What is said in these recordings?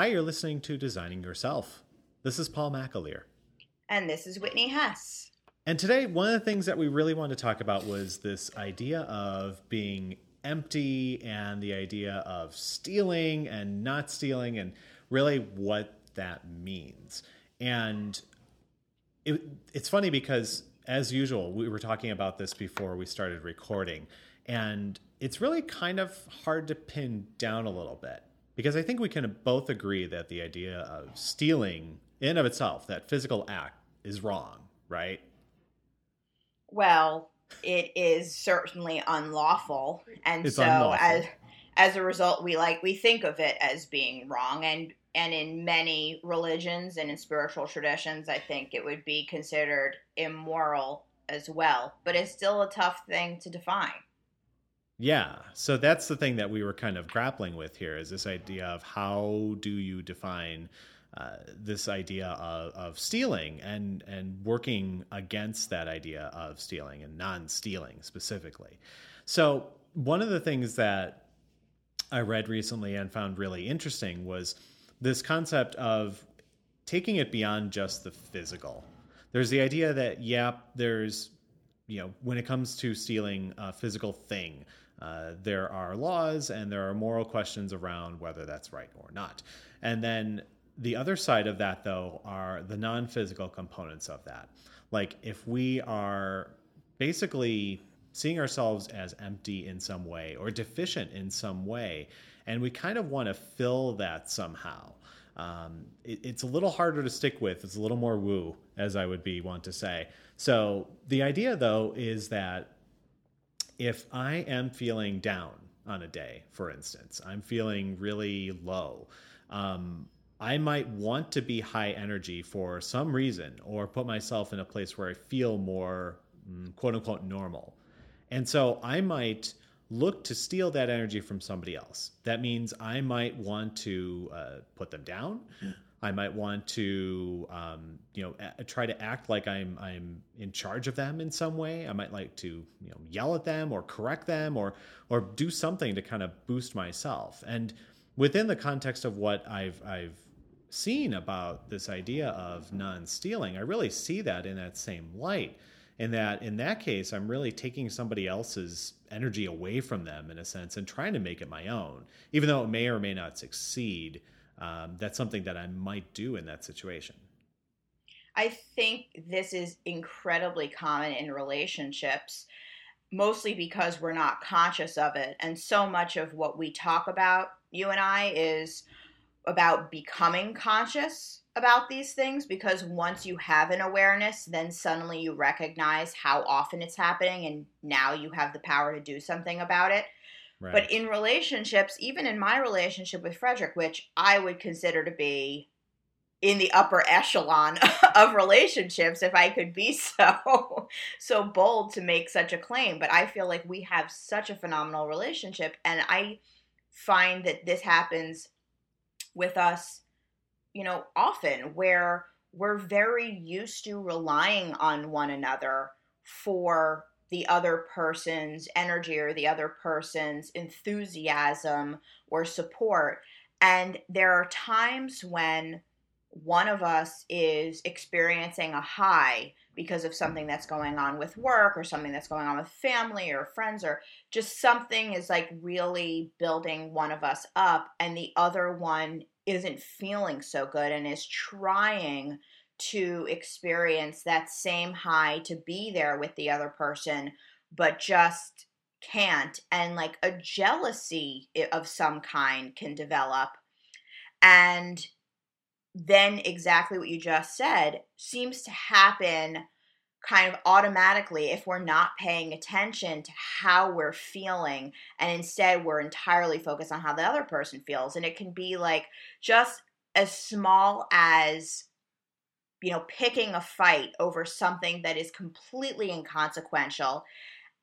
Hi, you're listening to Designing Yourself. This is Paul McAleer. And this is Whitney Hess. And today, one of the things that we really wanted to talk about was this idea of being empty and the idea of stealing and not stealing and really what that means. And it, it's funny because, as usual, we were talking about this before we started recording, and it's really kind of hard to pin down a little bit because I think we can both agree that the idea of stealing in of itself, that physical act, is wrong, right? Well, it is certainly unlawful, and it's so unlawful. as as a result, we like we think of it as being wrong, and and in many religions and in spiritual traditions, I think it would be considered immoral as well. But it's still a tough thing to define. Yeah. So that's the thing that we were kind of grappling with here is this idea of how do you define uh, this idea of, of stealing and and working against that idea of stealing and non-stealing specifically. So one of the things that I read recently and found really interesting was this concept of taking it beyond just the physical. There's the idea that yeah, there's you know when it comes to stealing a physical thing, uh, there are laws and there are moral questions around whether that's right or not. And then the other side of that, though, are the non physical components of that. Like if we are basically seeing ourselves as empty in some way or deficient in some way, and we kind of want to fill that somehow. Um, it, it's a little harder to stick with. It's a little more woo, as I would be want to say. So the idea, though, is that if I am feeling down on a day, for instance, I'm feeling really low. Um, I might want to be high energy for some reason or put myself in a place where I feel more mm, quote unquote normal. And so I might look to steal that energy from somebody else. That means I might want to uh, put them down. I might want to, um, you know, a- try to act like I'm I'm in charge of them in some way. I might like to, you know, yell at them or correct them or or do something to kind of boost myself. And within the context of what I've I've seen about this idea of non-stealing, I really see that in that same light. In that, in that case, I'm really taking somebody else's energy away from them in a sense and trying to make it my own, even though it may or may not succeed. Um, that's something that I might do in that situation. I think this is incredibly common in relationships, mostly because we're not conscious of it. And so much of what we talk about, you and I, is about becoming conscious about these things because once you have an awareness, then suddenly you recognize how often it's happening and now you have the power to do something about it. Right. But in relationships, even in my relationship with Frederick, which I would consider to be in the upper echelon of relationships if I could be so so bold to make such a claim, but I feel like we have such a phenomenal relationship and I find that this happens with us, you know, often where we're very used to relying on one another for the other person's energy or the other person's enthusiasm or support. And there are times when one of us is experiencing a high because of something that's going on with work or something that's going on with family or friends or just something is like really building one of us up and the other one isn't feeling so good and is trying to experience that same high to be there with the other person but just can't and like a jealousy of some kind can develop. And then exactly what you just said seems to happen kind of automatically if we're not paying attention to how we're feeling and instead we're entirely focused on how the other person feels. And it can be like just as small as you know picking a fight over something that is completely inconsequential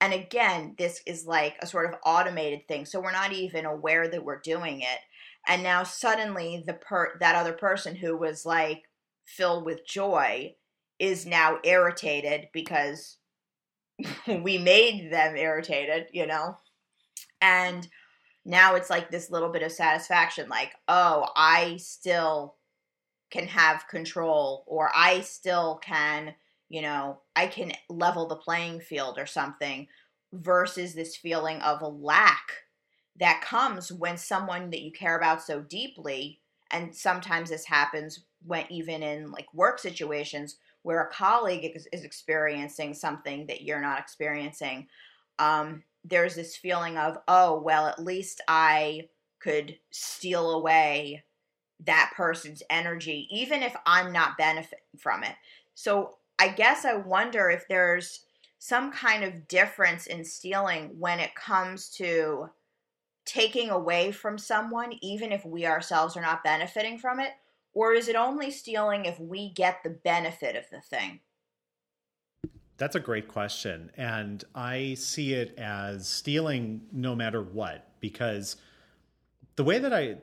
and again this is like a sort of automated thing so we're not even aware that we're doing it and now suddenly the per that other person who was like filled with joy is now irritated because we made them irritated, you know? And now it's like this little bit of satisfaction like oh i still can have control or i still can you know i can level the playing field or something versus this feeling of a lack that comes when someone that you care about so deeply and sometimes this happens when even in like work situations where a colleague is, is experiencing something that you're not experiencing um, there's this feeling of oh well at least i could steal away that person's energy even if i'm not benefiting from it so i guess i wonder if there's some kind of difference in stealing when it comes to taking away from someone, even if we ourselves are not benefiting from it? Or is it only stealing if we get the benefit of the thing? That's a great question. And I see it as stealing no matter what, because the way that I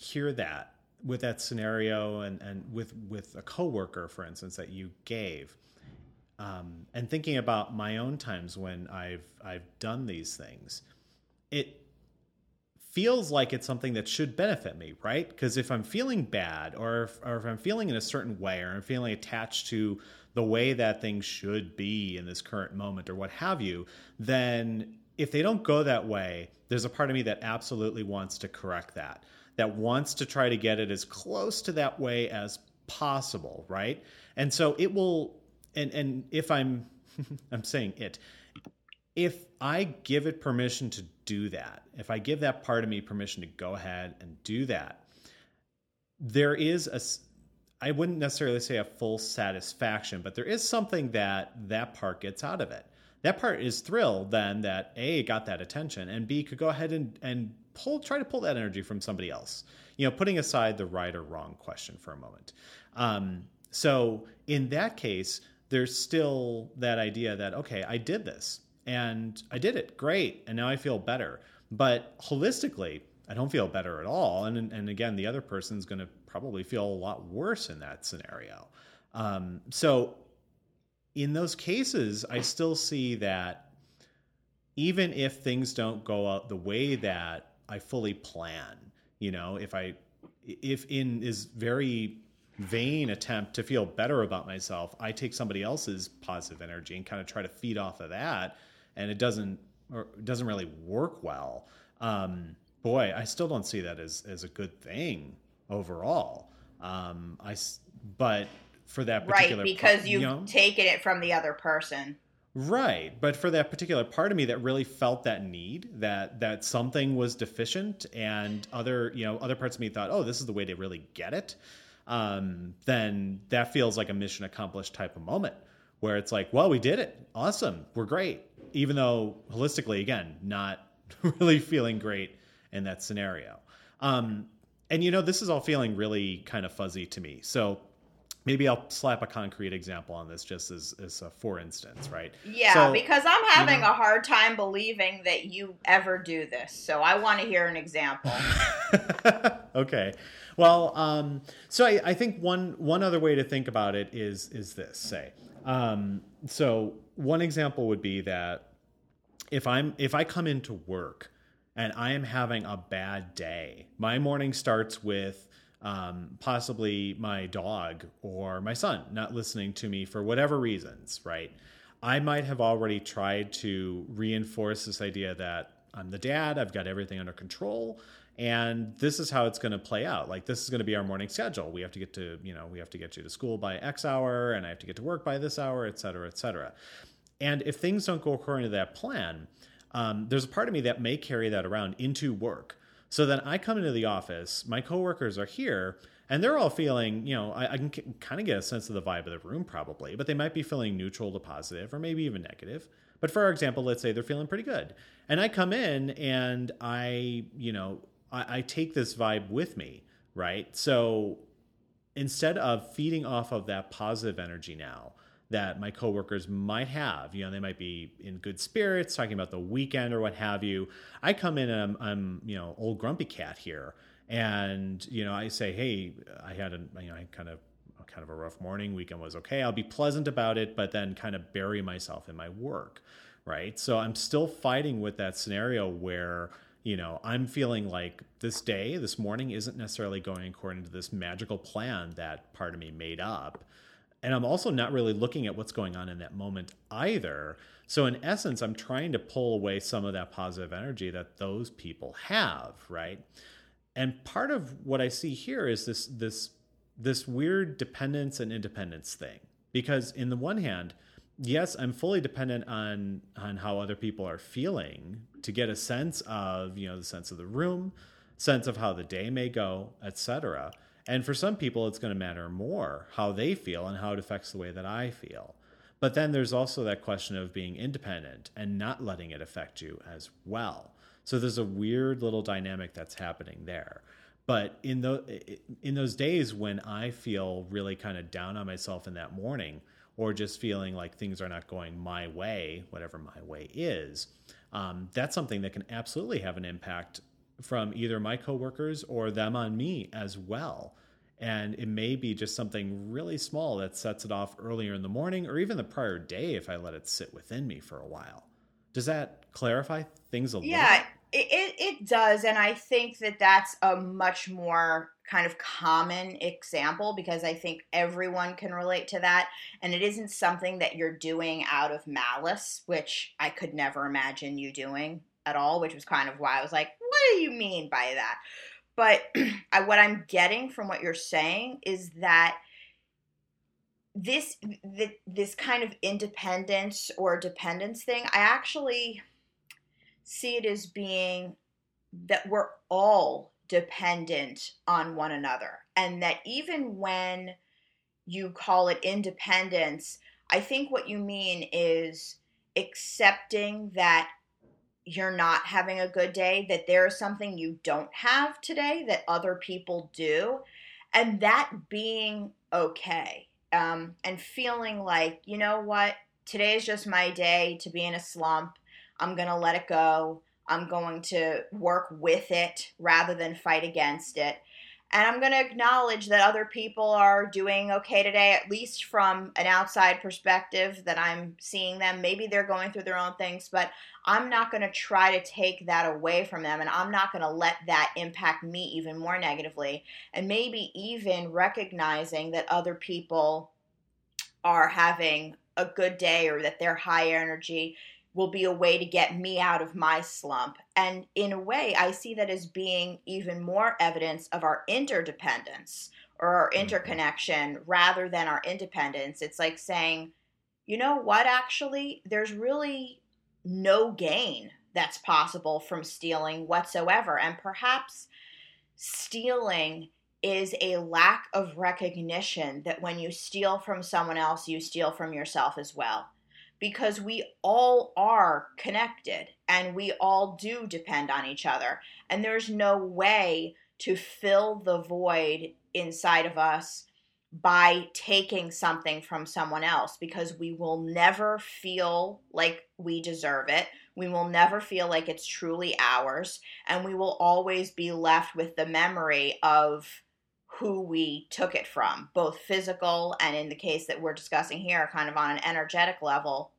hear that with that scenario and, and with, with a coworker, for instance, that you gave, um, and thinking about my own times when I've I've done these things, it feels like it's something that should benefit me, right? Because if I'm feeling bad or if, or if I'm feeling in a certain way or I'm feeling attached to the way that things should be in this current moment or what have you, then if they don't go that way, there's a part of me that absolutely wants to correct that, that wants to try to get it as close to that way as possible, right? And so it will and and if I'm I'm saying it, if I give it permission to do that, if I give that part of me permission to go ahead and do that, there is a, I wouldn't necessarily say a full satisfaction, but there is something that that part gets out of it. That part is thrilled then that A got that attention and B could go ahead and, and pull, try to pull that energy from somebody else. You know, putting aside the right or wrong question for a moment. Um, so in that case, there's still that idea that, okay, I did this and I did it. Great. And now I feel better. But holistically, I don't feel better at all. And, and again, the other person's going to probably feel a lot worse in that scenario. Um, so in those cases, I still see that even if things don't go out the way that I fully plan, you know, if I, if in is very vain attempt to feel better about myself, I take somebody else's positive energy and kind of try to feed off of that and it doesn't or it doesn't really work well. Um, boy, I still don't see that as as a good thing overall. Um, I but for that particular right because you've you know, taken it from the other person. Right, but for that particular part of me that really felt that need, that that something was deficient, and other you know other parts of me thought, oh, this is the way to really get it. Um, then that feels like a mission accomplished type of moment where it's like, well, we did it, awesome, we're great, even though holistically, again, not really feeling great in that scenario. Um, and you know, this is all feeling really kind of fuzzy to me. So maybe I'll slap a concrete example on this just as, as a for instance, right? Yeah, so, because I'm having you know, a hard time believing that you ever do this. So I want to hear an example. okay. Well, um, so I, I think one one other way to think about it is is this, say. Um, so one example would be that if I'm if I come into work and I am having a bad day, my morning starts with um, possibly my dog or my son not listening to me for whatever reasons, right? I might have already tried to reinforce this idea that I'm the dad, I've got everything under control, and this is how it's going to play out. Like this is going to be our morning schedule. We have to get to you know we have to get you to school by x hour and i have to get to work by this hour et cetera et cetera. And if things don't go according to that plan um, there's a part of me that may carry that around into work so then i come into the office my coworkers are here and they're all feeling you know i, I can kind of get a sense of the vibe of the room probably but they might be feeling neutral to positive or maybe even negative but for our example let's say they're feeling pretty good and i come in and i you know I, I take this vibe with me, right? So instead of feeding off of that positive energy now that my coworkers might have, you know, they might be in good spirits, talking about the weekend or what have you. I come in and I'm, I'm you know, old grumpy cat here, and you know, I say, hey, I had a, you know, I kind of kind of a rough morning. Weekend was okay. I'll be pleasant about it, but then kind of bury myself in my work, right? So I'm still fighting with that scenario where you know, I'm feeling like this day, this morning isn't necessarily going according to this magical plan that part of me made up. And I'm also not really looking at what's going on in that moment either. So, in essence, I'm trying to pull away some of that positive energy that those people have, right? And part of what I see here is this this this weird dependence and independence thing. Because in the one hand, yes, I'm fully dependent on on how other people are feeling to get a sense of, you know, the sense of the room, sense of how the day may go, etc. And for some people it's going to matter more how they feel and how it affects the way that I feel. But then there's also that question of being independent and not letting it affect you as well. So there's a weird little dynamic that's happening there. But in those in those days when I feel really kind of down on myself in that morning, or just feeling like things are not going my way, whatever my way is, um, that's something that can absolutely have an impact from either my coworkers or them on me as well. And it may be just something really small that sets it off earlier in the morning or even the prior day if I let it sit within me for a while. Does that clarify things a little? Yeah, it, it, it does. And I think that that's a much more kind of common example because I think everyone can relate to that. And it isn't something that you're doing out of malice, which I could never imagine you doing at all, which was kind of why I was like, what do you mean by that? But I, what I'm getting from what you're saying is that this this kind of independence or dependence thing, I actually see it as being that we're all dependent on one another. And that even when you call it independence, I think what you mean is accepting that you're not having a good day, that there is something you don't have today that other people do, and that being okay. Um, and feeling like, you know what, today is just my day to be in a slump. I'm going to let it go. I'm going to work with it rather than fight against it. And I'm going to acknowledge that other people are doing okay today, at least from an outside perspective that I'm seeing them. Maybe they're going through their own things, but I'm not going to try to take that away from them. And I'm not going to let that impact me even more negatively. And maybe even recognizing that other people are having a good day or that they're high energy will be a way to get me out of my slump. And in a way, I see that as being even more evidence of our interdependence or our mm-hmm. interconnection rather than our independence. It's like saying, you know what, actually, there's really no gain that's possible from stealing whatsoever. And perhaps stealing is a lack of recognition that when you steal from someone else, you steal from yourself as well because we all are connected and we all do depend on each other. And there's no way to fill the void inside of us by taking something from someone else because we will never feel like we deserve it. We will never feel like it's truly ours. And we will always be left with the memory of who we took it from, both physical and in the case that we're discussing here, kind of on an energetic level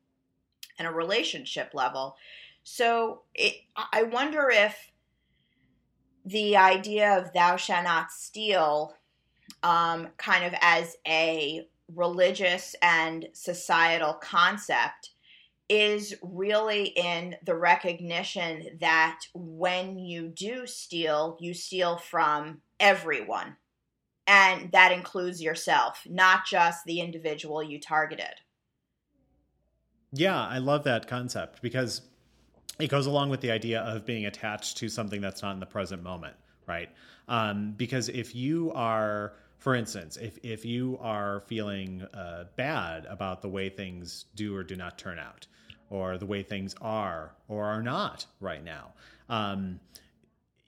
and a relationship level. So it, I wonder if the idea of thou shalt not steal, um, kind of as a religious and societal concept, is really in the recognition that when you do steal, you steal from everyone and that includes yourself, not just the individual you targeted. Yeah, I love that concept because it goes along with the idea of being attached to something that's not in the present moment, right? Um, because if you are, for instance, if if you are feeling uh, bad about the way things do or do not turn out, or the way things are or are not right now, um,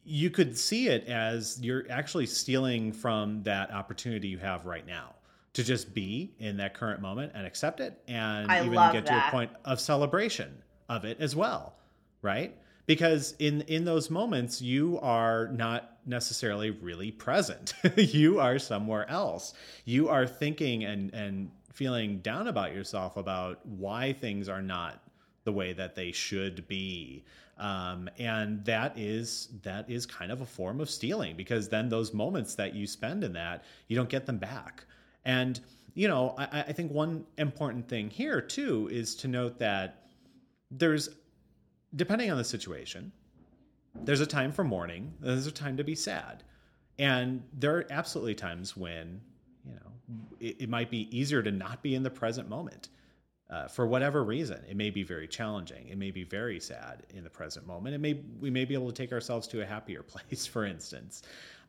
you could see it as you're actually stealing from that opportunity you have right now to just be in that current moment and accept it and I even get that. to a point of celebration of it as well right? Because in in those moments you are not necessarily really present. You are somewhere else. You are thinking and and feeling down about yourself about why things are not the way that they should be Um, and that is that is kind of a form of stealing because then those moments that you spend in that you don't get them back. And you know, I, I think one important thing here too is to note that there's depending on the situation, there's a time for mourning, there's a time to be sad. And there are absolutely times when, you know, it, it might be easier to not be in the present moment. Uh, for whatever reason, it may be very challenging. It may be very sad in the present moment. It may we may be able to take ourselves to a happier place, for instance.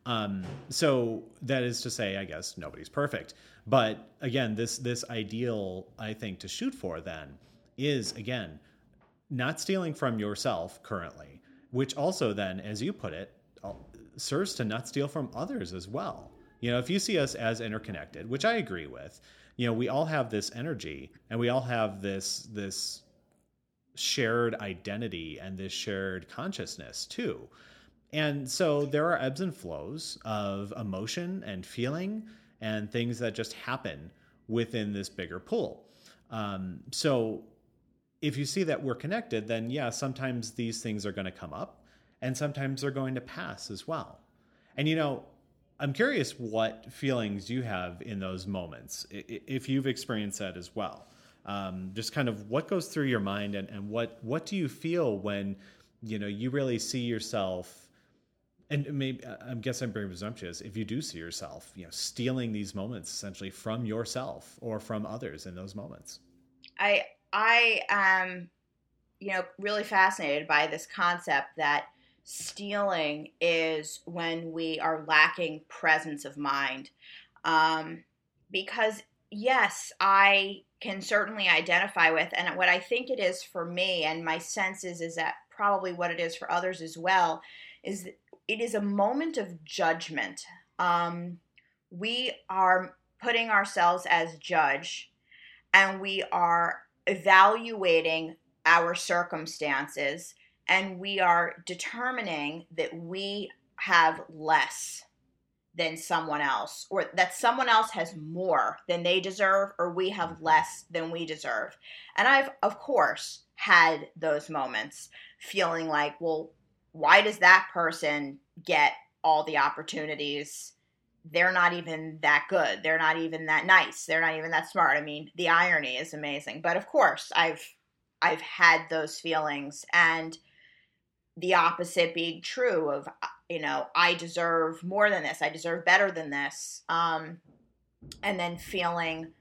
Um, so that is to say, I guess nobody's perfect. But again, this this ideal I think to shoot for then is again not stealing from yourself currently, which also then, as you put it, serves to not steal from others as well. You know, if you see us as interconnected, which I agree with, you know, we all have this energy and we all have this this shared identity and this shared consciousness too. And so there are ebbs and flows of emotion and feeling and things that just happen within this bigger pool. Um, so if you see that we're connected, then yeah, sometimes these things are going to come up and sometimes they're going to pass as well. And you know, I'm curious what feelings you have in those moments, if you've experienced that as well. Um, just kind of what goes through your mind and, and what what do you feel when you know you really see yourself and maybe I'm guessing I'm very presumptuous if you do see yourself, you know, stealing these moments essentially from yourself or from others in those moments. I I am, you know, really fascinated by this concept that stealing is when we are lacking presence of mind. Um, because, yes, I can certainly identify with, and what I think it is for me, and my sense is, is that probably what it is for others as well, is it is a moment of judgment. Um, we are putting ourselves as judge and we are evaluating our circumstances and we are determining that we have less than someone else or that someone else has more than they deserve or we have less than we deserve. And I've of course had those moments feeling like, well, why does that person get all the opportunities they're not even that good. They're not even that nice. They're not even that smart. I mean, the irony is amazing. But of course, I've I've had those feelings and the opposite being true of you know, I deserve more than this. I deserve better than this. Um and then feeling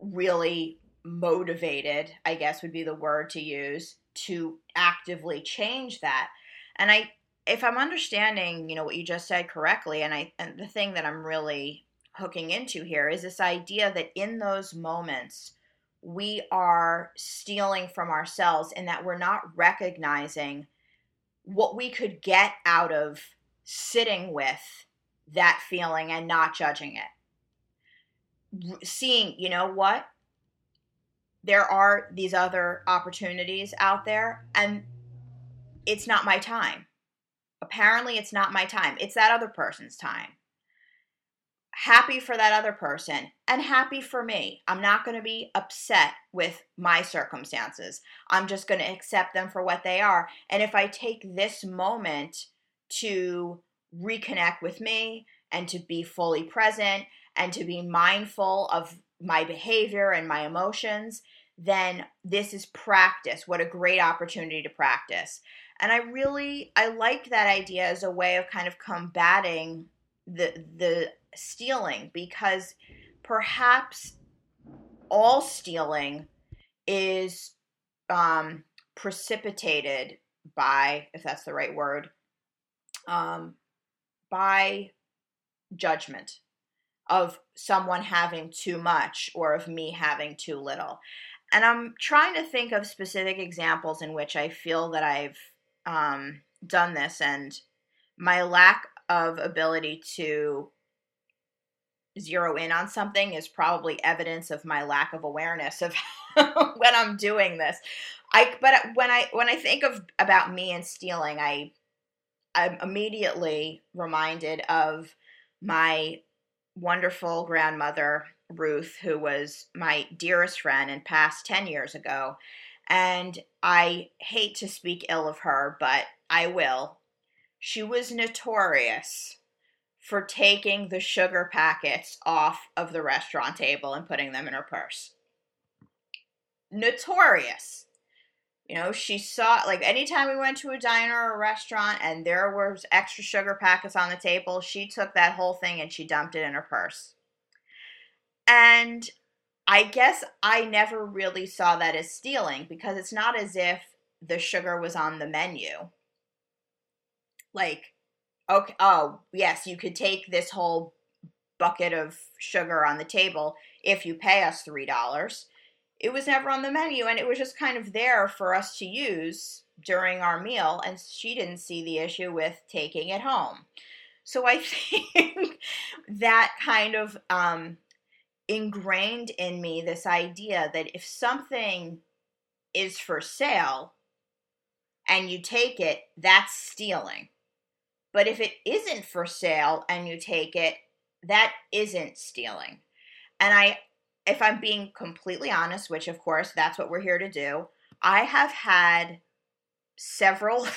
really motivated, I guess would be the word to use to actively change that. And I if I'm understanding, you know, what you just said correctly, and I and the thing that I'm really hooking into here is this idea that in those moments we are stealing from ourselves and that we're not recognizing what we could get out of sitting with that feeling and not judging it. Seeing, you know what? There are these other opportunities out there, and it's not my time Apparently, it's not my time, it's that other person's time. Happy for that other person and happy for me. I'm not going to be upset with my circumstances. I'm just going to accept them for what they are. And if I take this moment to reconnect with me and to be fully present and to be mindful of my behavior and my emotions, then this is practice. What a great opportunity to practice. And I really I like that idea as a way of kind of combating the the stealing because perhaps all stealing is um, precipitated by, if that's the right word, um, by judgment of someone having too much or of me having too little. And I'm trying to think of specific examples in which I feel that I've um, done this, and my lack of ability to zero in on something is probably evidence of my lack of awareness of when I'm doing this. I but when I when I think of about me and stealing, I I'm immediately reminded of my wonderful grandmother Ruth, who was my dearest friend and passed 10 years ago. and I hate to speak ill of her, but I will. She was notorious for taking the sugar packets off of the restaurant table and putting them in her purse. Notorious. You know, she saw like anytime we went to a diner or a restaurant and there was extra sugar packets on the table, she took that whole thing and she dumped it in her purse. And I guess I never really saw that as stealing because it's not as if the sugar was on the menu. Like, okay, oh, yes, you could take this whole bucket of sugar on the table if you pay us $3. It was never on the menu and it was just kind of there for us to use during our meal, and she didn't see the issue with taking it home. So I think that kind of um, ingrained in me this idea that if something is for sale and you take it, that's stealing. But if it isn't for sale and you take it, that isn't stealing. And I, if I'm being completely honest, which of course that's what we're here to do, I have had several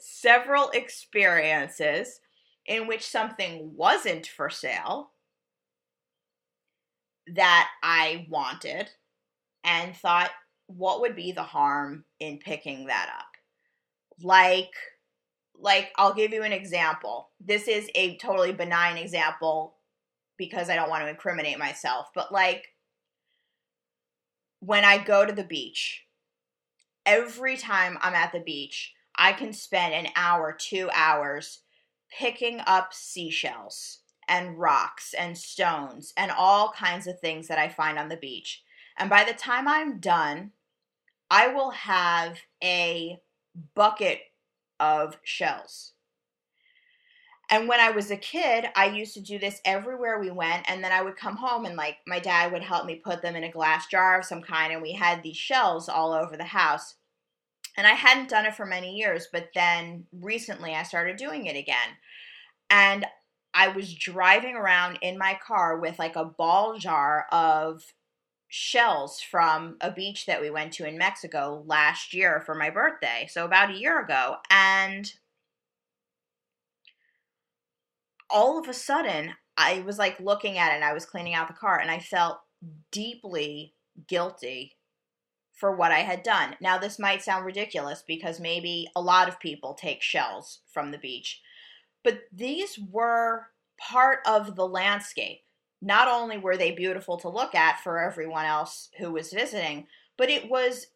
several experiences in which something wasn't for sale that I wanted and thought, what would be the harm in picking that up? Like, like I'll give you an example. This is a totally benign example because I don't want to incriminate myself, but like when I go to the beach, every time I'm at the beach, I can spend an hour, two hours picking up seashells and rocks and stones and all kinds of things that I find on the beach. And by the time I'm done, I will have a bucket of shells. And when I was a kid, I used to do this everywhere we went. And then I would come home and, like, my dad would help me put them in a glass jar of some kind. And we had these shells all over the house. And I hadn't done it for many years, but then recently I started doing it again. And I was driving around in my car with like a ball jar of shells from a beach that we went to in Mexico last year for my birthday. So about a year ago. And all of a sudden, I was like looking at it and I was cleaning out the car and I felt deeply guilty for what I had done. Now, this might sound ridiculous because maybe a lot of people take shells from the beach, but these were part of the landscape. Not only were they beautiful to look at for everyone else who was visiting, but it was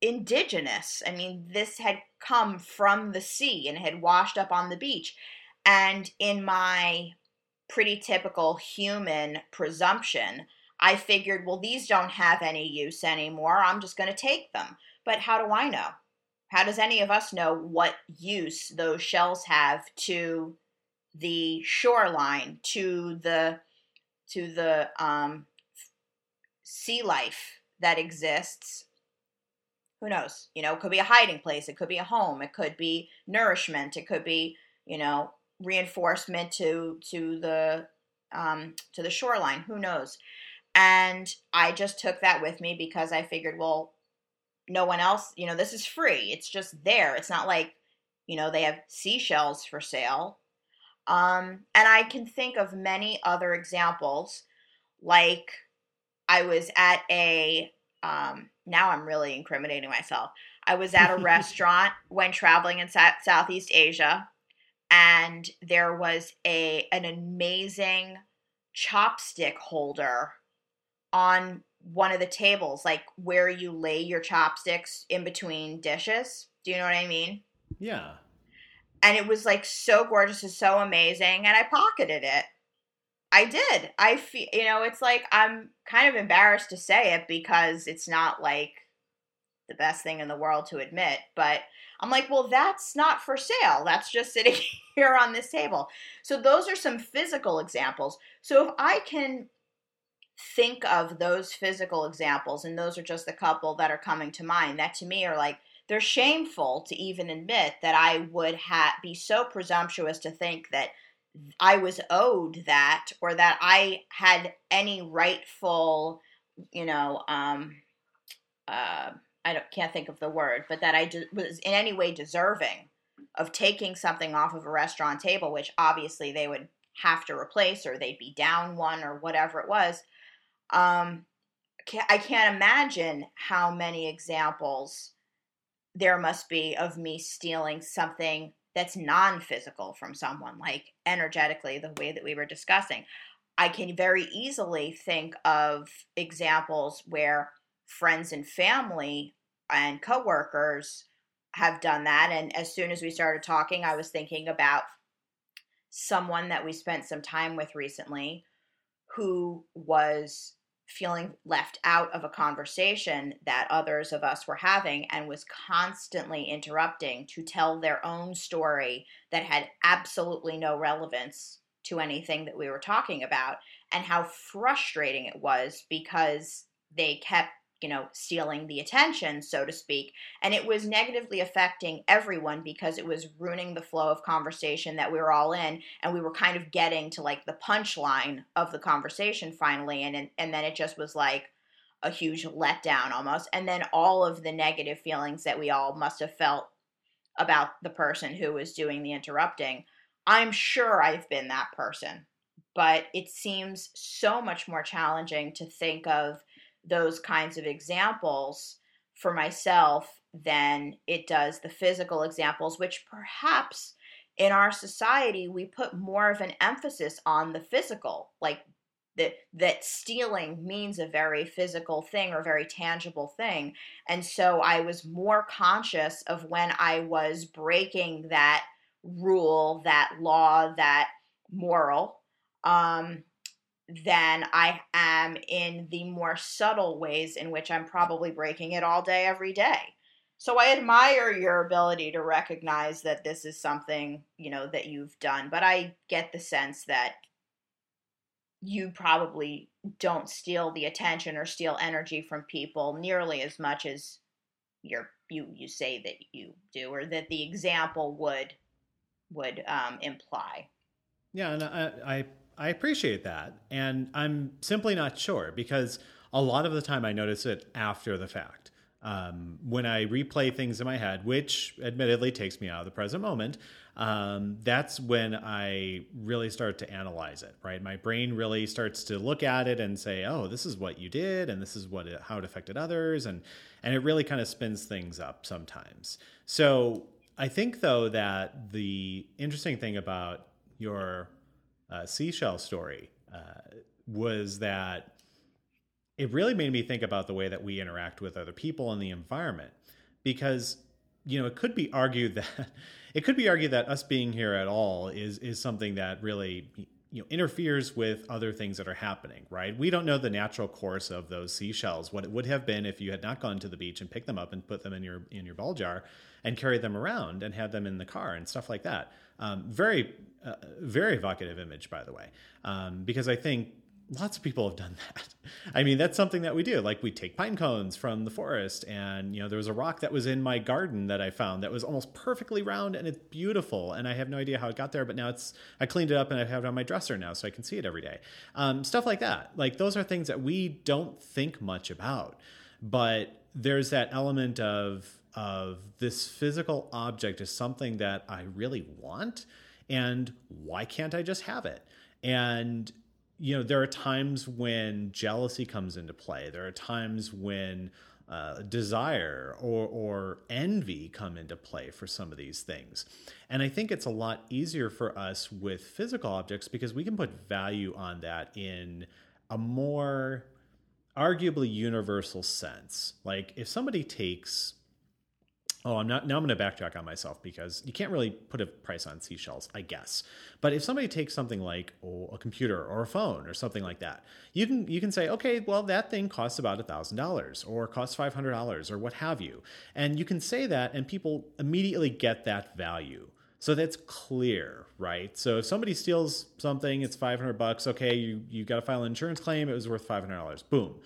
indigenous. I mean, this had come from the sea and had washed up on the beach. And in my pretty typical human presumption, I figured, well, these don't have any use anymore. I'm just going to take them. But how do I know? How does any of us know what use those shells have to the shoreline, to the to the um, sea life that exists? Who knows? You know, it could be a hiding place. It could be a home. It could be nourishment. It could be, you know, reinforcement to to the um, to the shoreline. Who knows? And I just took that with me because I figured, well, no one else, you know, this is free. It's just there. It's not like, you know, they have seashells for sale. Um, and I can think of many other examples. Like I was at a, um, now I'm really incriminating myself. I was at a restaurant when traveling in Sa- Southeast Asia, and there was a an amazing chopstick holder on one of the tables, like where you lay your chopsticks in between dishes. Do you know what I mean? Yeah. And it was like so gorgeous and so amazing, and I pocketed it. I did. I feel, you know, it's like I'm kind of embarrassed to say it because it's not like the best thing in the world to admit, but I'm like, well, that's not for sale. That's just sitting here on this table. So those are some physical examples. So if I can think of those physical examples, and those are just a couple that are coming to mind, that to me are like, they're shameful to even admit that I would ha- be so presumptuous to think that I was owed that or that I had any rightful you know, um, uh, I don't, can't think of the word, but that I de- was in any way deserving of taking something off of a restaurant table, which obviously they would have to replace or they'd be down one or whatever it was. Um, I can't imagine how many examples there must be of me stealing something that's non physical from someone, like energetically, the way that we were discussing. I can very easily think of examples where friends and family and coworkers have done that. And as soon as we started talking, I was thinking about someone that we spent some time with recently who was feeling left out of a conversation that others of us were having and was constantly interrupting to tell their own story that had absolutely no relevance to anything that we were talking about and how frustrating it was because they kept you know, stealing the attention, so to speak. And it was negatively affecting everyone because it was ruining the flow of conversation that we were all in. And we were kind of getting to like the punchline of the conversation finally. And, and, and then it just was like a huge letdown almost. And then all of the negative feelings that we all must have felt about the person who was doing the interrupting. I'm sure I've been that person, but it seems so much more challenging to think of those kinds of examples for myself than it does the physical examples, which perhaps in our society we put more of an emphasis on the physical, like that that stealing means a very physical thing or very tangible thing. And so I was more conscious of when I was breaking that rule, that law, that moral. Um, than I am in the more subtle ways in which I'm probably breaking it all day, every day. So I admire your ability to recognize that this is something, you know, that you've done, but I get the sense that you probably don't steal the attention or steal energy from people nearly as much as you're, you you say that you do or that the example would would um, imply. Yeah, and I, I I appreciate that. And I'm simply not sure because a lot of the time I notice it after the fact. Um, when I replay things in my head, which admittedly takes me out of the present moment, um, that's when I really start to analyze it. Right, my brain really starts to look at it and say, "Oh, this is what you did, and this is what it, how it affected others," and and it really kind of spins things up sometimes. So I think though that the interesting thing about your uh, seashell story uh, was that it really made me think about the way that we interact with other people and the environment. Because you know it could be argued that it could be argued that us being here at all is is something that really you know interferes with other things that are happening right? We don't know the natural course of those seashells what it would have been if you had not gone to the beach and picked them up and put them in your in your ball jar and carried them around and had them in the car and stuff like that. Um, very uh, very evocative image, by the way, um, because I think lots of people have done that. I mean, that's something that we do. Like we take pine cones from the forest, and you know, there was a rock that was in my garden that I found that was almost perfectly round and it's beautiful. And I have no idea how it got there, but now it's I cleaned it up and I have it on my dresser now, so I can see it every day. Um, stuff like that. Like those are things that we don't think much about, but there's that element of of this physical object is something that I really want and why can't I just have it? And you know, there are times when jealousy comes into play. There are times when uh, desire or, or envy come into play for some of these things. And I think it's a lot easier for us with physical objects because we can put value on that in a more arguably universal sense. Like if somebody takes Oh, I'm not now. I'm going to backtrack on myself because you can't really put a price on seashells, I guess. But if somebody takes something like oh, a computer or a phone or something like that, you can you can say, okay, well that thing costs about thousand dollars or costs five hundred dollars or what have you, and you can say that, and people immediately get that value. So that's clear, right? So if somebody steals something, it's 500 bucks. Okay, you you got to file an insurance claim. It was worth $500. Boom.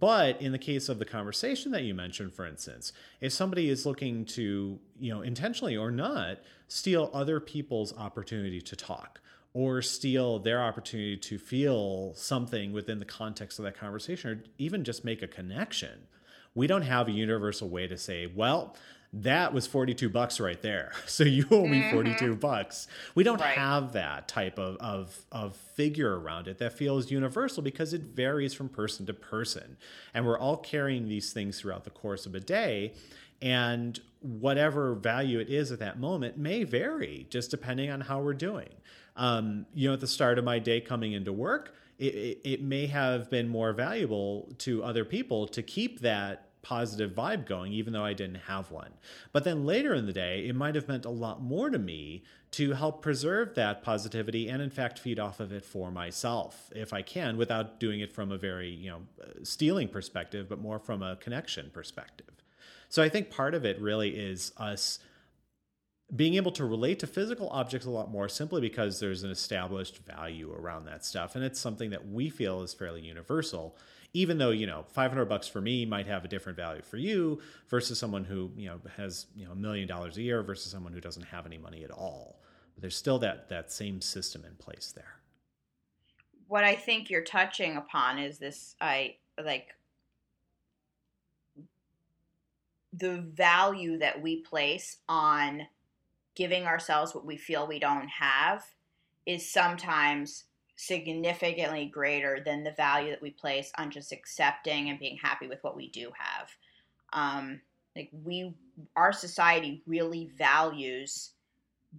But in the case of the conversation that you mentioned, for instance, if somebody is looking to, you know, intentionally or not, steal other people's opportunity to talk or steal their opportunity to feel something within the context of that conversation or even just make a connection, we don't have a universal way to say, well, that was 42 bucks right there. So you owe me 42 mm-hmm. bucks. We don't right. have that type of, of, of figure around it that feels universal because it varies from person to person. And we're all carrying these things throughout the course of a day. And whatever value it is at that moment may vary just depending on how we're doing. Um, you know, at the start of my day coming into work, it, it, it may have been more valuable to other people to keep that positive vibe going, even though I didn't have one. But then later in the day, it might have meant a lot more to me to help preserve that positivity and, in fact, feed off of it for myself if I can, without doing it from a very, you know, stealing perspective, but more from a connection perspective. So I think part of it really is us being able to relate to physical objects a lot more simply because there's an established value around that stuff and it's something that we feel is fairly universal even though you know 500 bucks for me might have a different value for you versus someone who you know has you know a million dollars a year versus someone who doesn't have any money at all. But there's still that that same system in place there. What i think you're touching upon is this i like the value that we place on giving ourselves what we feel we don't have is sometimes significantly greater than the value that we place on just accepting and being happy with what we do have. Um, like we, our society really values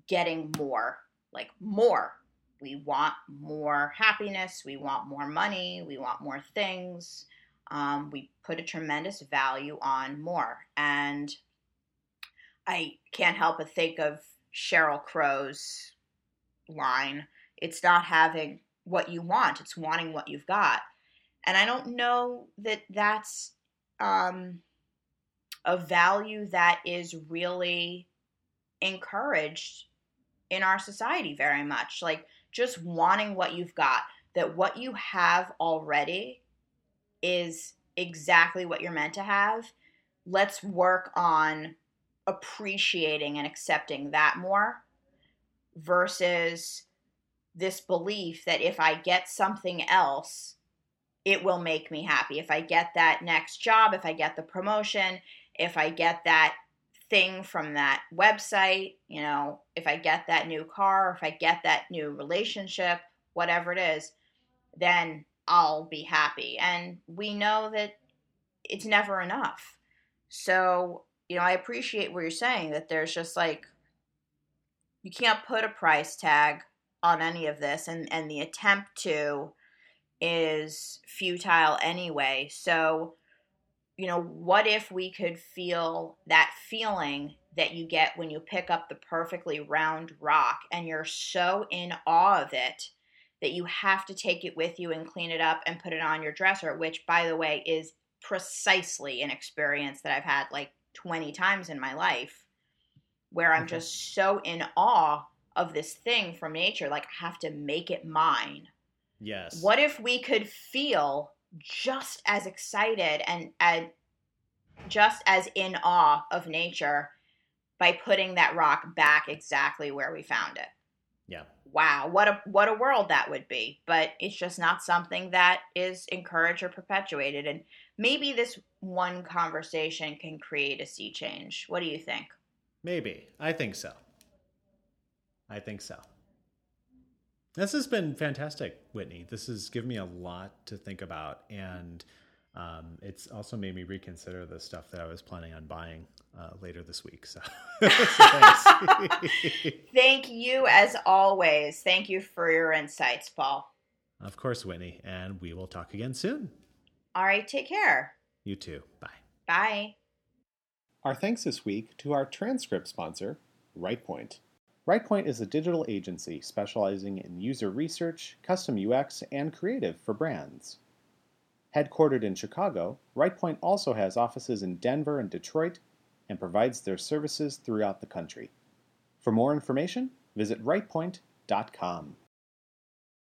getting more, like more. We want more happiness. We want more money. We want more things. Um, we put a tremendous value on more. And I can't help but think of Sheryl Crow's line. It's not having what you want, it's wanting what you've got. And I don't know that that's um, a value that is really encouraged in our society very much. Like just wanting what you've got, that what you have already is exactly what you're meant to have. Let's work on appreciating and accepting that more versus this belief that if I get something else, it will make me happy. If I get that next job, if I get the promotion, if I get that thing from that website, you know, if I get that new car, if I get that new relationship, whatever it is, then I'll be happy. And we know that it's never enough. So, you know, I appreciate what you're saying that there's just like, you can't put a price tag on any of this, and, and the attempt to is futile anyway. So, you know, what if we could feel that feeling that you get when you pick up the perfectly round rock and you're so in awe of it that you have to take it with you and clean it up and put it on your dresser, which, by the way, is precisely an experience that I've had like 20 times in my life where I'm okay. just so in awe of this thing from nature. Like, I have to make it mine. Yes. What if we could feel just as excited and, and just as in awe of nature by putting that rock back exactly where we found it? Yeah. Wow, what a what a world that would be. But it's just not something that is encouraged or perpetuated. And maybe this one conversation can create a sea change. What do you think? Maybe. I think so. I think so. This has been fantastic, Whitney. This has given me a lot to think about, and um, it's also made me reconsider the stuff that I was planning on buying uh, later this week. So, so thank you as always. Thank you for your insights, Paul. Of course, Whitney, and we will talk again soon. All right, take care. You too. Bye. Bye. Our thanks this week to our transcript sponsor, RightPoint. RightPoint is a digital agency specializing in user research, custom UX, and creative for brands. Headquartered in Chicago, RightPoint also has offices in Denver and Detroit and provides their services throughout the country. For more information, visit rightpoint.com.